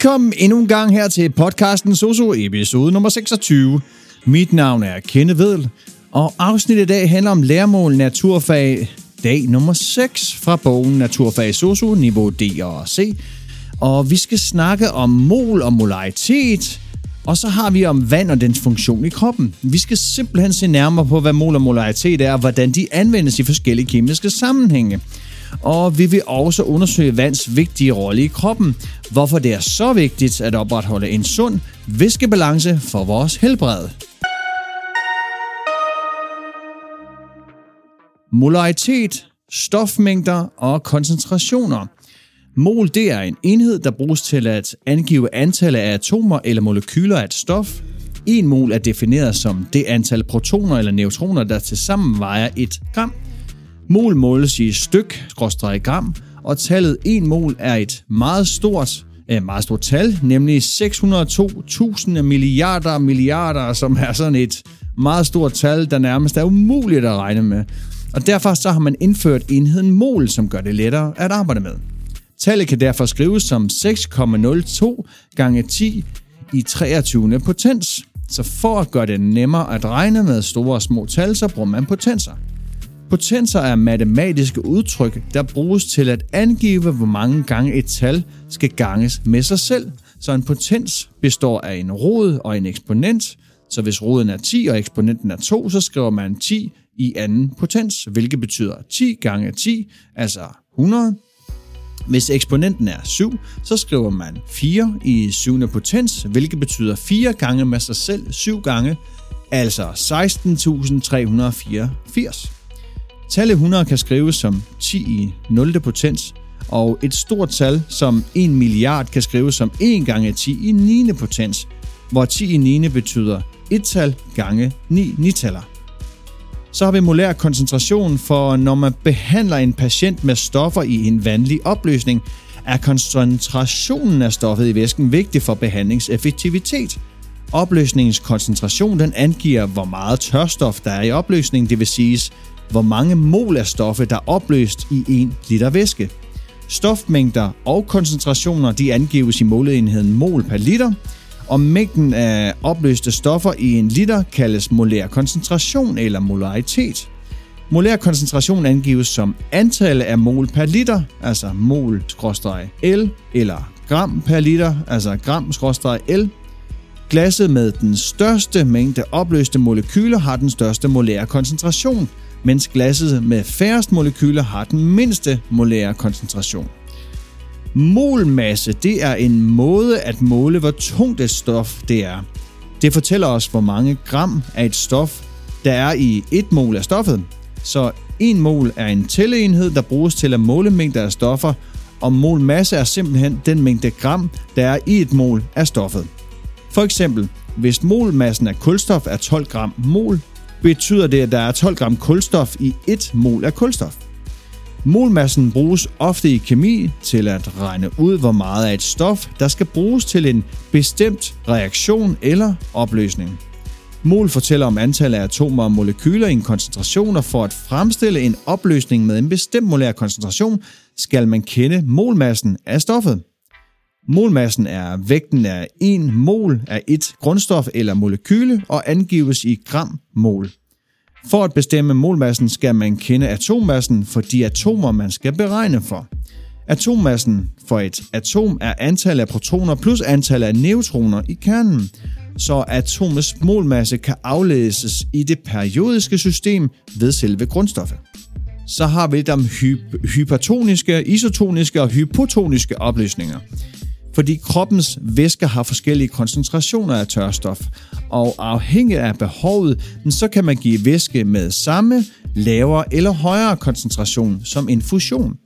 Velkommen endnu en gang her til podcasten Soso episode nummer 26. Mit navn er Kenne Vedel, og afsnittet i dag handler om læremål naturfag dag nummer 6 fra bogen Naturfag Soso niveau D og C. Og vi skal snakke om mol og molaritet, og så har vi om vand og dens funktion i kroppen. Vi skal simpelthen se nærmere på, hvad mol og molaritet er, og hvordan de anvendes i forskellige kemiske sammenhænge. Og vi vil også undersøge vands vigtige rolle i kroppen, hvorfor det er så vigtigt at opretholde en sund væskebalance for vores helbred. Molaritet, stofmængder og koncentrationer. Mol det er en enhed, der bruges til at angive antallet af atomer eller molekyler af et stof. En mol er defineret som det antal protoner eller neutroner, der tilsammen vejer 1 gram. Mol måles i styk, gram, og tallet 1 mol er et meget stort, et meget stort tal, nemlig 602.000 milliarder milliarder, som er sådan et meget stort tal, der nærmest er umuligt at regne med. Og derfor så har man indført enheden mol, som gør det lettere at arbejde med. Tallet kan derfor skrives som 6,02 gange 10 i 23. potens. Så for at gøre det nemmere at regne med store og små tal, så bruger man potenser. Potenser er matematiske udtryk, der bruges til at angive, hvor mange gange et tal skal ganges med sig selv. Så en potens består af en rod og en eksponent. Så hvis roden er 10 og eksponenten er 2, så skriver man 10 i anden potens, hvilket betyder 10 gange 10, altså 100. Hvis eksponenten er 7, så skriver man 4 i syvende potens, hvilket betyder 4 gange med sig selv 7 gange, altså 16.384. Tallet 100 kan skrives som 10 i 0. potens, og et stort tal som 1 milliard kan skrives som 1 gange 10 i 9. potens, hvor 10 i 9. betyder 1 tal gange 9 nitaller. Så har vi molær koncentration, for når man behandler en patient med stoffer i en vandlig opløsning, er koncentrationen af stoffet i væsken vigtig for behandlingseffektivitet. Opløsningens koncentration den angiver, hvor meget tørstof der er i opløsningen, det vil sige, hvor mange mol af stoffet der er opløst i 1 liter væske. Stofmængder og koncentrationer de angives i måleenheden mol per liter, og mængden af opløste stoffer i en liter kaldes molær koncentration eller molaritet. Molær koncentration angives som antallet af mol per liter, altså mol-l, eller gram per liter, altså gram-l. Glasset med den største mængde opløste molekyler har den største molære koncentration, mens glasset med færrest molekyler har den mindste molære koncentration. Molmasse, det er en måde at måle, hvor tungt et stof det er. Det fortæller os, hvor mange gram af et stof, der er i et mol af stoffet. Så en mol er en tælleenhed, der bruges til at måle mængder af stoffer, og molmasse er simpelthen den mængde gram, der er i et mol af stoffet. For eksempel, hvis molmassen af kulstof er 12 gram mol, betyder det, at der er 12 gram kulstof i 1 mol af kulstof. Molmassen bruges ofte i kemi til at regne ud, hvor meget af et stof, der skal bruges til en bestemt reaktion eller opløsning. Mol fortæller om antallet af atomer og molekyler i en koncentration, og for at fremstille en opløsning med en bestemt molær koncentration, skal man kende molmassen af stoffet. Molmassen er vægten af 1 mol af et grundstof eller molekyle og angives i gram mol. For at bestemme molmassen skal man kende atommassen for de atomer, man skal beregne for. Atommassen for et atom er antallet af protoner plus antallet af neutroner i kernen, så atomets molmasse kan aflæses i det periodiske system ved selve grundstoffet. Så har vi dem hy- hypertoniske, isotoniske og hypotoniske opløsninger fordi kroppens væsker har forskellige koncentrationer af tørstof, og afhængig af behovet, så kan man give væske med samme, lavere eller højere koncentration som infusion.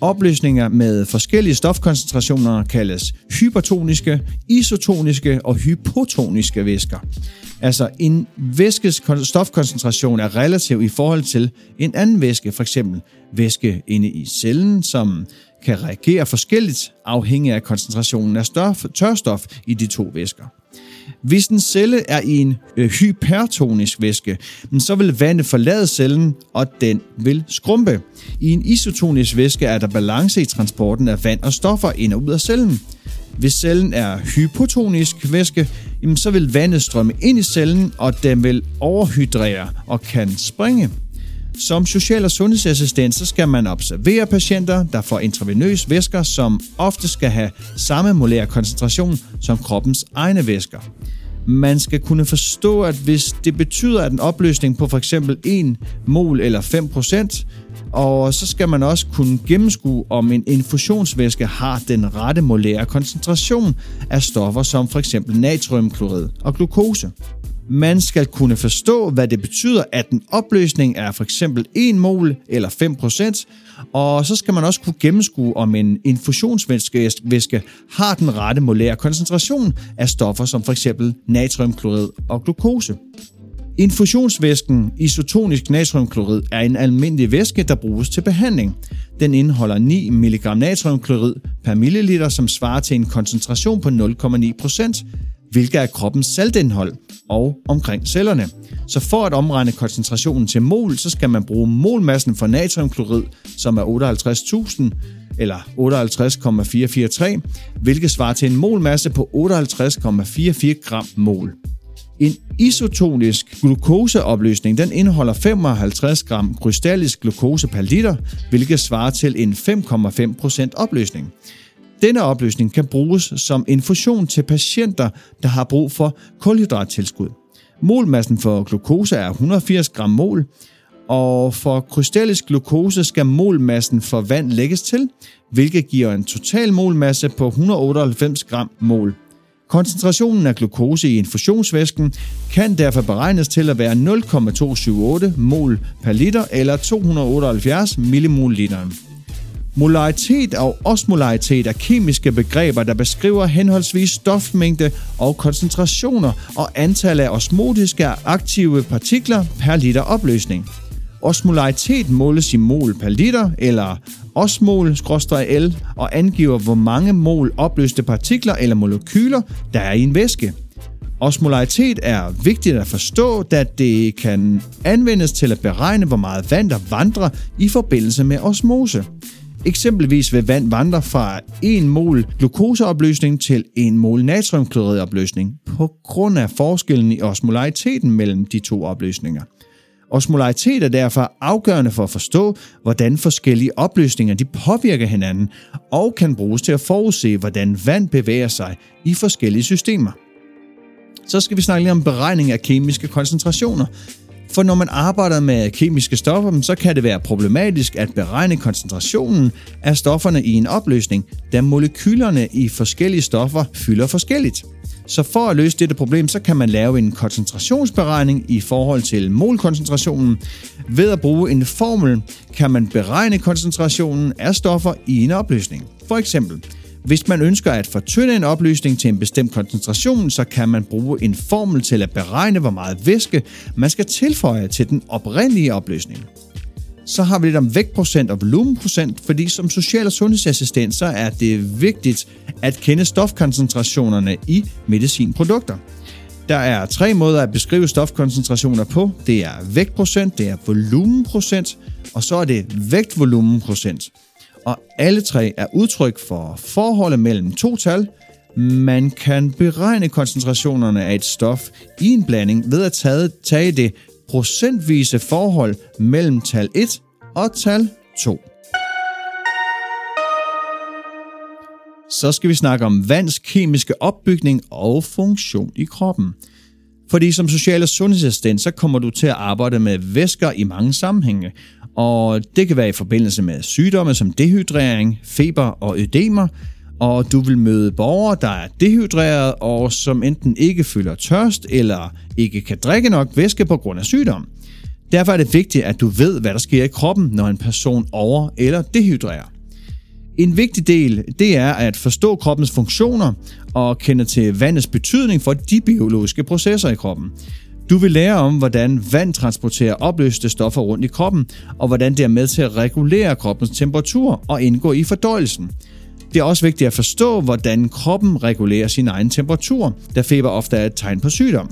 Opløsninger med forskellige stofkoncentrationer kaldes hypertoniske, isotoniske og hypotoniske væsker. Altså en væskes stofkoncentration er relativ i forhold til en anden væske, f.eks. væske inde i cellen, som kan reagere forskelligt afhængig af koncentrationen af stof, tørstof i de to væsker. Hvis en celle er i en øh, hypertonisk væske, så vil vandet forlade cellen, og den vil skrumpe. I en isotonisk væske er der balance i transporten af vand og stoffer ind og ud af cellen. Hvis cellen er hypotonisk væske, så vil vandet strømme ind i cellen, og den vil overhydrere og kan springe. Som social- og sundhedsassistent så skal man observere patienter, der får intravenøs væsker, som ofte skal have samme molære koncentration som kroppens egne væsker. Man skal kunne forstå, at hvis det betyder, at en opløsning på f.eks. 1 mol eller 5%, og så skal man også kunne gennemskue, om en infusionsvæske har den rette molære koncentration af stoffer som f.eks. natriumklorid og glukose. Man skal kunne forstå, hvad det betyder, at en opløsning er for eksempel 1 mol eller 5%, og så skal man også kunne gennemskue, om en infusionsvæske har den rette molære koncentration af stoffer som for eksempel natriumklorid og glukose. Infusionsvæsken isotonisk natriumklorid er en almindelig væske, der bruges til behandling. Den indeholder 9 mg natriumklorid per milliliter, som svarer til en koncentration på 0,9%, hvilket er kroppens saltindhold og omkring cellerne. Så for at omregne koncentrationen til mol, så skal man bruge molmassen for natriumklorid, som er 58.000 eller 58,443, hvilket svarer til en molmasse på 58,44 gram mol. En isotonisk glukoseopløsning den indeholder 55 gram krystallisk glukose per liter, hvilket svarer til en 5,5% opløsning. Denne opløsning kan bruges som infusion til patienter, der har brug for kulhydrattilskud. Molmassen for glukose er 180 gram mol, og for krystallisk glukose skal molmassen for vand lægges til, hvilket giver en total molmasse på 198 gram mol. Koncentrationen af glukose i infusionsvæsken kan derfor beregnes til at være 0,278 mol per liter eller 278 millimol literen. Molaritet og osmolaritet er kemiske begreber, der beskriver henholdsvis stofmængde og koncentrationer og antal af osmotiske aktive partikler per liter opløsning. Osmolaritet måles i mol per liter, eller osmol-l, og angiver, hvor mange mol opløste partikler eller molekyler, der er i en væske. Osmolaritet er vigtigt at forstå, da det kan anvendes til at beregne, hvor meget vand der vandrer i forbindelse med osmose. Eksempelvis vil vand vandre fra 1 mol glukoseopløsning til 1 mol natriumkloridopløsning på grund af forskellen i osmolariteten mellem de to opløsninger. Osmolaritet er derfor afgørende for at forstå, hvordan forskellige opløsninger de påvirker hinanden og kan bruges til at forudse, hvordan vand bevæger sig i forskellige systemer. Så skal vi snakke lidt om beregning af kemiske koncentrationer. For når man arbejder med kemiske stoffer, så kan det være problematisk at beregne koncentrationen af stofferne i en opløsning, da molekylerne i forskellige stoffer fylder forskelligt. Så for at løse dette problem, så kan man lave en koncentrationsberegning i forhold til molkoncentrationen. Ved at bruge en formel kan man beregne koncentrationen af stoffer i en opløsning. For eksempel, hvis man ønsker at fortynde en opløsning til en bestemt koncentration, så kan man bruge en formel til at beregne, hvor meget væske man skal tilføje til den oprindelige opløsning. Så har vi lidt om vægtprocent og volumenprocent, fordi som social- og sundhedsassistent, så er det vigtigt at kende stofkoncentrationerne i medicinprodukter. Der er tre måder at beskrive stofkoncentrationer på. Det er vægtprocent, det er volumenprocent, og så er det vægtvolumenprocent og alle tre er udtryk for forholdet mellem to tal. Man kan beregne koncentrationerne af et stof i en blanding ved at tage, tage det procentvise forhold mellem tal 1 og tal 2. Så skal vi snakke om vands kemiske opbygning og funktion i kroppen. Fordi som social- og sundhedsassistent, så kommer du til at arbejde med væsker i mange sammenhænge, og det kan være i forbindelse med sygdomme som dehydrering, feber og ødemer, og du vil møde borgere, der er dehydreret og som enten ikke føler tørst eller ikke kan drikke nok væske på grund af sygdom. Derfor er det vigtigt, at du ved, hvad der sker i kroppen, når en person over- eller dehydrerer. En vigtig del, det er at forstå kroppens funktioner og kende til vandets betydning for de biologiske processer i kroppen. Du vil lære om, hvordan vand transporterer opløste stoffer rundt i kroppen, og hvordan det er med til at regulere kroppens temperatur og indgå i fordøjelsen. Det er også vigtigt at forstå, hvordan kroppen regulerer sin egen temperatur, da feber ofte er et tegn på sygdom.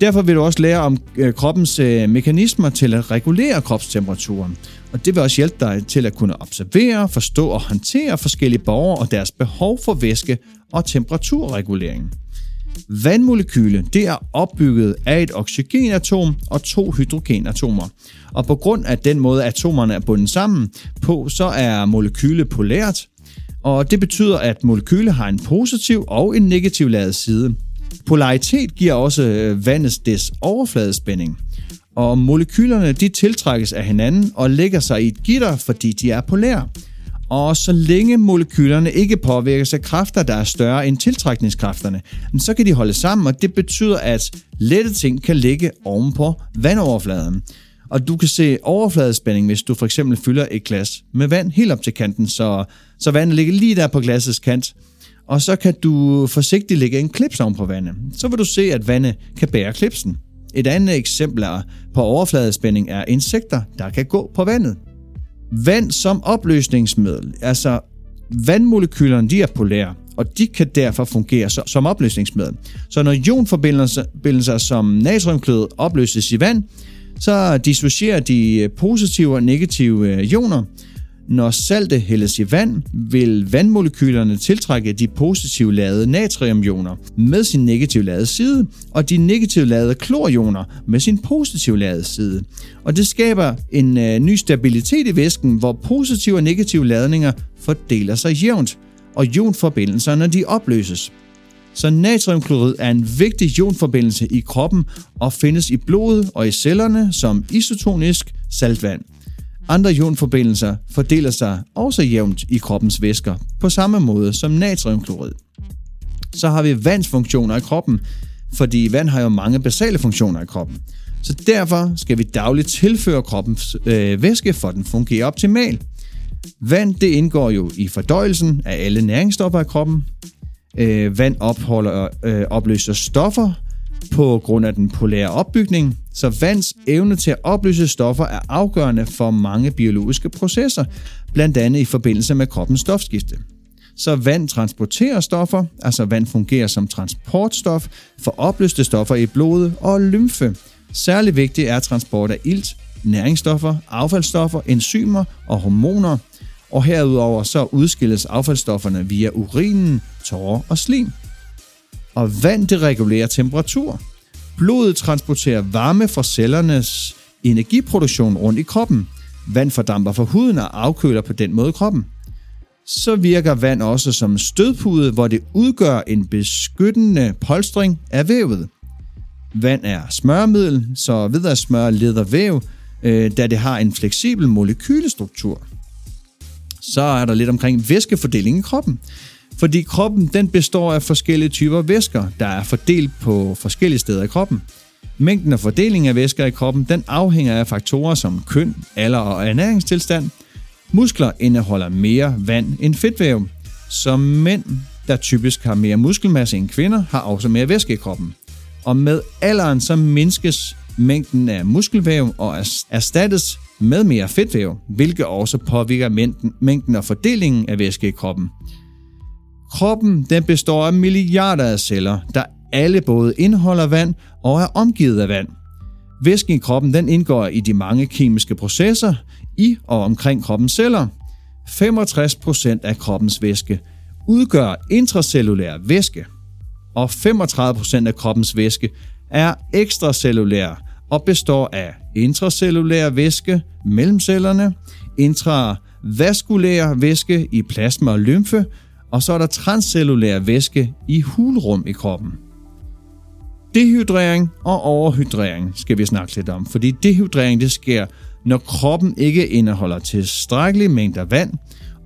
Derfor vil du også lære om øh, kroppens øh, mekanismer til at regulere kropstemperaturen. Og det vil også hjælpe dig til at kunne observere, forstå og håndtere forskellige borgere og deres behov for væske og temperaturregulering. Vandmolekyle det er opbygget af et oxygenatom og to hydrogenatomer. Og på grund af den måde, atomerne er bundet sammen på, så er molekyle polært. Og det betyder, at molekyle har en positiv og en negativ ladet side. Polaritet giver også øh, vandets des overfladespænding. Og molekylerne de tiltrækkes af hinanden og lægger sig i et gitter, fordi de er polære. Og så længe molekylerne ikke påvirkes af kræfter, der er større end tiltrækningskræfterne, så kan de holde sammen, og det betyder, at lette ting kan ligge oven på vandoverfladen. Og du kan se overfladespænding, hvis du for eksempel fylder et glas med vand helt op til kanten, så, så vandet ligger lige der på glassets kant. Og så kan du forsigtigt lægge en klips oven på vandet. Så vil du se, at vandet kan bære klipsen. Et andet eksempel på overfladespænding er insekter, der kan gå på vandet. Vand som opløsningsmiddel, altså vandmolekylerne, de er polære, og de kan derfor fungere som opløsningsmiddel. Så når ionforbindelser som natriumklorid opløses i vand, så dissocierer de positive og negative øh, ioner, når salte hældes i vand, vil vandmolekylerne tiltrække de positivt ladede natriumioner med sin negativt ladede side, og de negativt ladede klorioner med sin positivt ladede side. Og det skaber en øh, ny stabilitet i væsken, hvor positive og negative ladninger fordeler sig jævnt, og ionforbindelserne de opløses. Så natriumklorid er en vigtig ionforbindelse i kroppen og findes i blodet og i cellerne som isotonisk saltvand. Andre ionforbindelser fordeler sig også jævnt i kroppens væsker, på samme måde som natriumklorid. Så har vi vandsfunktioner i kroppen, fordi vand har jo mange basale funktioner i kroppen. Så derfor skal vi dagligt tilføre kroppens øh, væske, for at den fungerer optimalt. Vand det indgår jo i fordøjelsen af alle næringsstoffer i kroppen. Øh, vand opholder, øh, opløser stoffer, på grund af den polære opbygning, så vands evne til at opløse stoffer er afgørende for mange biologiske processer, blandt andet i forbindelse med kroppens stofskifte. Så vand transporterer stoffer, altså vand fungerer som transportstof for opløste stoffer i blodet og lymfe. Særligt vigtigt er transport af ilt, næringsstoffer, affaldsstoffer, enzymer og hormoner, og herudover så udskilles affaldsstofferne via urinen, tårer og slim. Og vand det regulerer temperatur. Blodet transporterer varme fra cellernes energiproduktion rundt i kroppen. Vand fordamper fra huden og afkøler på den måde kroppen. Så virker vand også som stødpude, hvor det udgør en beskyttende polstring af vævet. Vand er smøremiddel, så ved at smøre leder væv, øh, da det har en fleksibel molekylestruktur. Så er der lidt omkring væskefordeling i kroppen. Fordi kroppen den består af forskellige typer væsker, der er fordelt på forskellige steder i kroppen. Mængden og fordelingen af væsker i kroppen den afhænger af faktorer som køn, alder og ernæringstilstand. Muskler indeholder mere vand end fedtvæv, så mænd, der typisk har mere muskelmasse end kvinder, har også mere væske i kroppen. Og med alderen så mindskes mængden af muskelvæv og erstattes med mere fedtvæv, hvilket også påvirker mængden, mængden og fordelingen af væske i kroppen. Kroppen den består af milliarder af celler, der alle både indeholder vand og er omgivet af vand. Væsken i kroppen den indgår i de mange kemiske processer i og omkring kroppens celler. 65% af kroppens væske udgør intracellulær væske, og 35% af kroppens væske er ekstracellulær og består af intracellulær væske mellem cellerne, intravaskulær væske i plasma og lymfe og så er der transcellulær væske i hulrum i kroppen. Dehydrering og overhydrering skal vi snakke lidt om, fordi dehydrering det sker, når kroppen ikke indeholder tilstrækkelig mængder vand,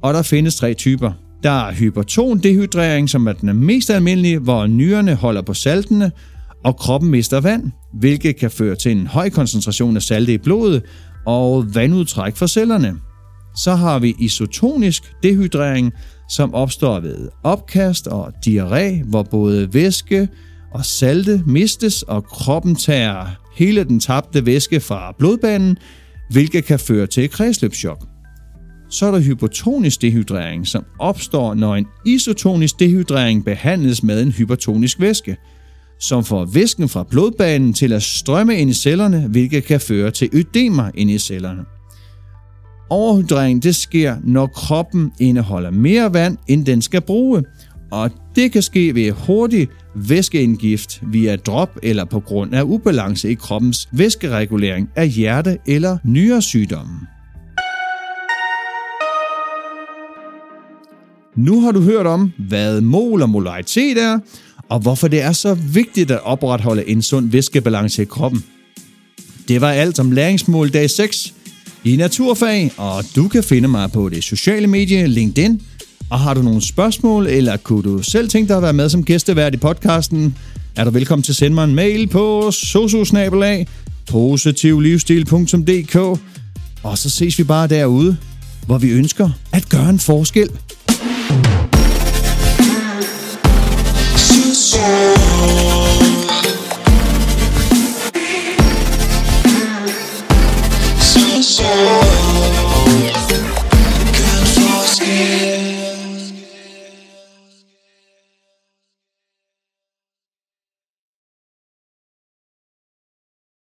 og der findes tre typer. Der er hyperton dehydrering, som er den mest almindelige, hvor nyrerne holder på saltene, og kroppen mister vand, hvilket kan føre til en høj koncentration af salte i blodet og vandudtræk fra cellerne. Så har vi isotonisk dehydrering, som opstår ved opkast og diarré, hvor både væske og salte mistes, og kroppen tager hele den tabte væske fra blodbanen, hvilket kan føre til kredsløbschok. Så er der hypotonisk dehydrering, som opstår, når en isotonisk dehydrering behandles med en hypertonisk væske. som får væsken fra blodbanen til at strømme ind i cellerne, hvilket kan føre til ødemer ind i cellerne. Overhydrering det sker, når kroppen indeholder mere vand, end den skal bruge, og det kan ske ved hurtig væskeindgift via drop eller på grund af ubalance i kroppens væskeregulering af hjerte- eller nyresygdomme. Nu har du hørt om, hvad mol og molaritet er, og hvorfor det er så vigtigt at opretholde en sund væskebalance i kroppen. Det var alt om læringsmål dag 6 i naturfag, og du kan finde mig på det sociale medie LinkedIn. Og har du nogle spørgsmål, eller kunne du selv tænke dig at være med som gæstevært i podcasten, er du velkommen til at sende mig en mail på sosusnabelag.positivlivsstil.dk Og så ses vi bare derude, hvor vi ønsker at gøre en forskel. Yeah.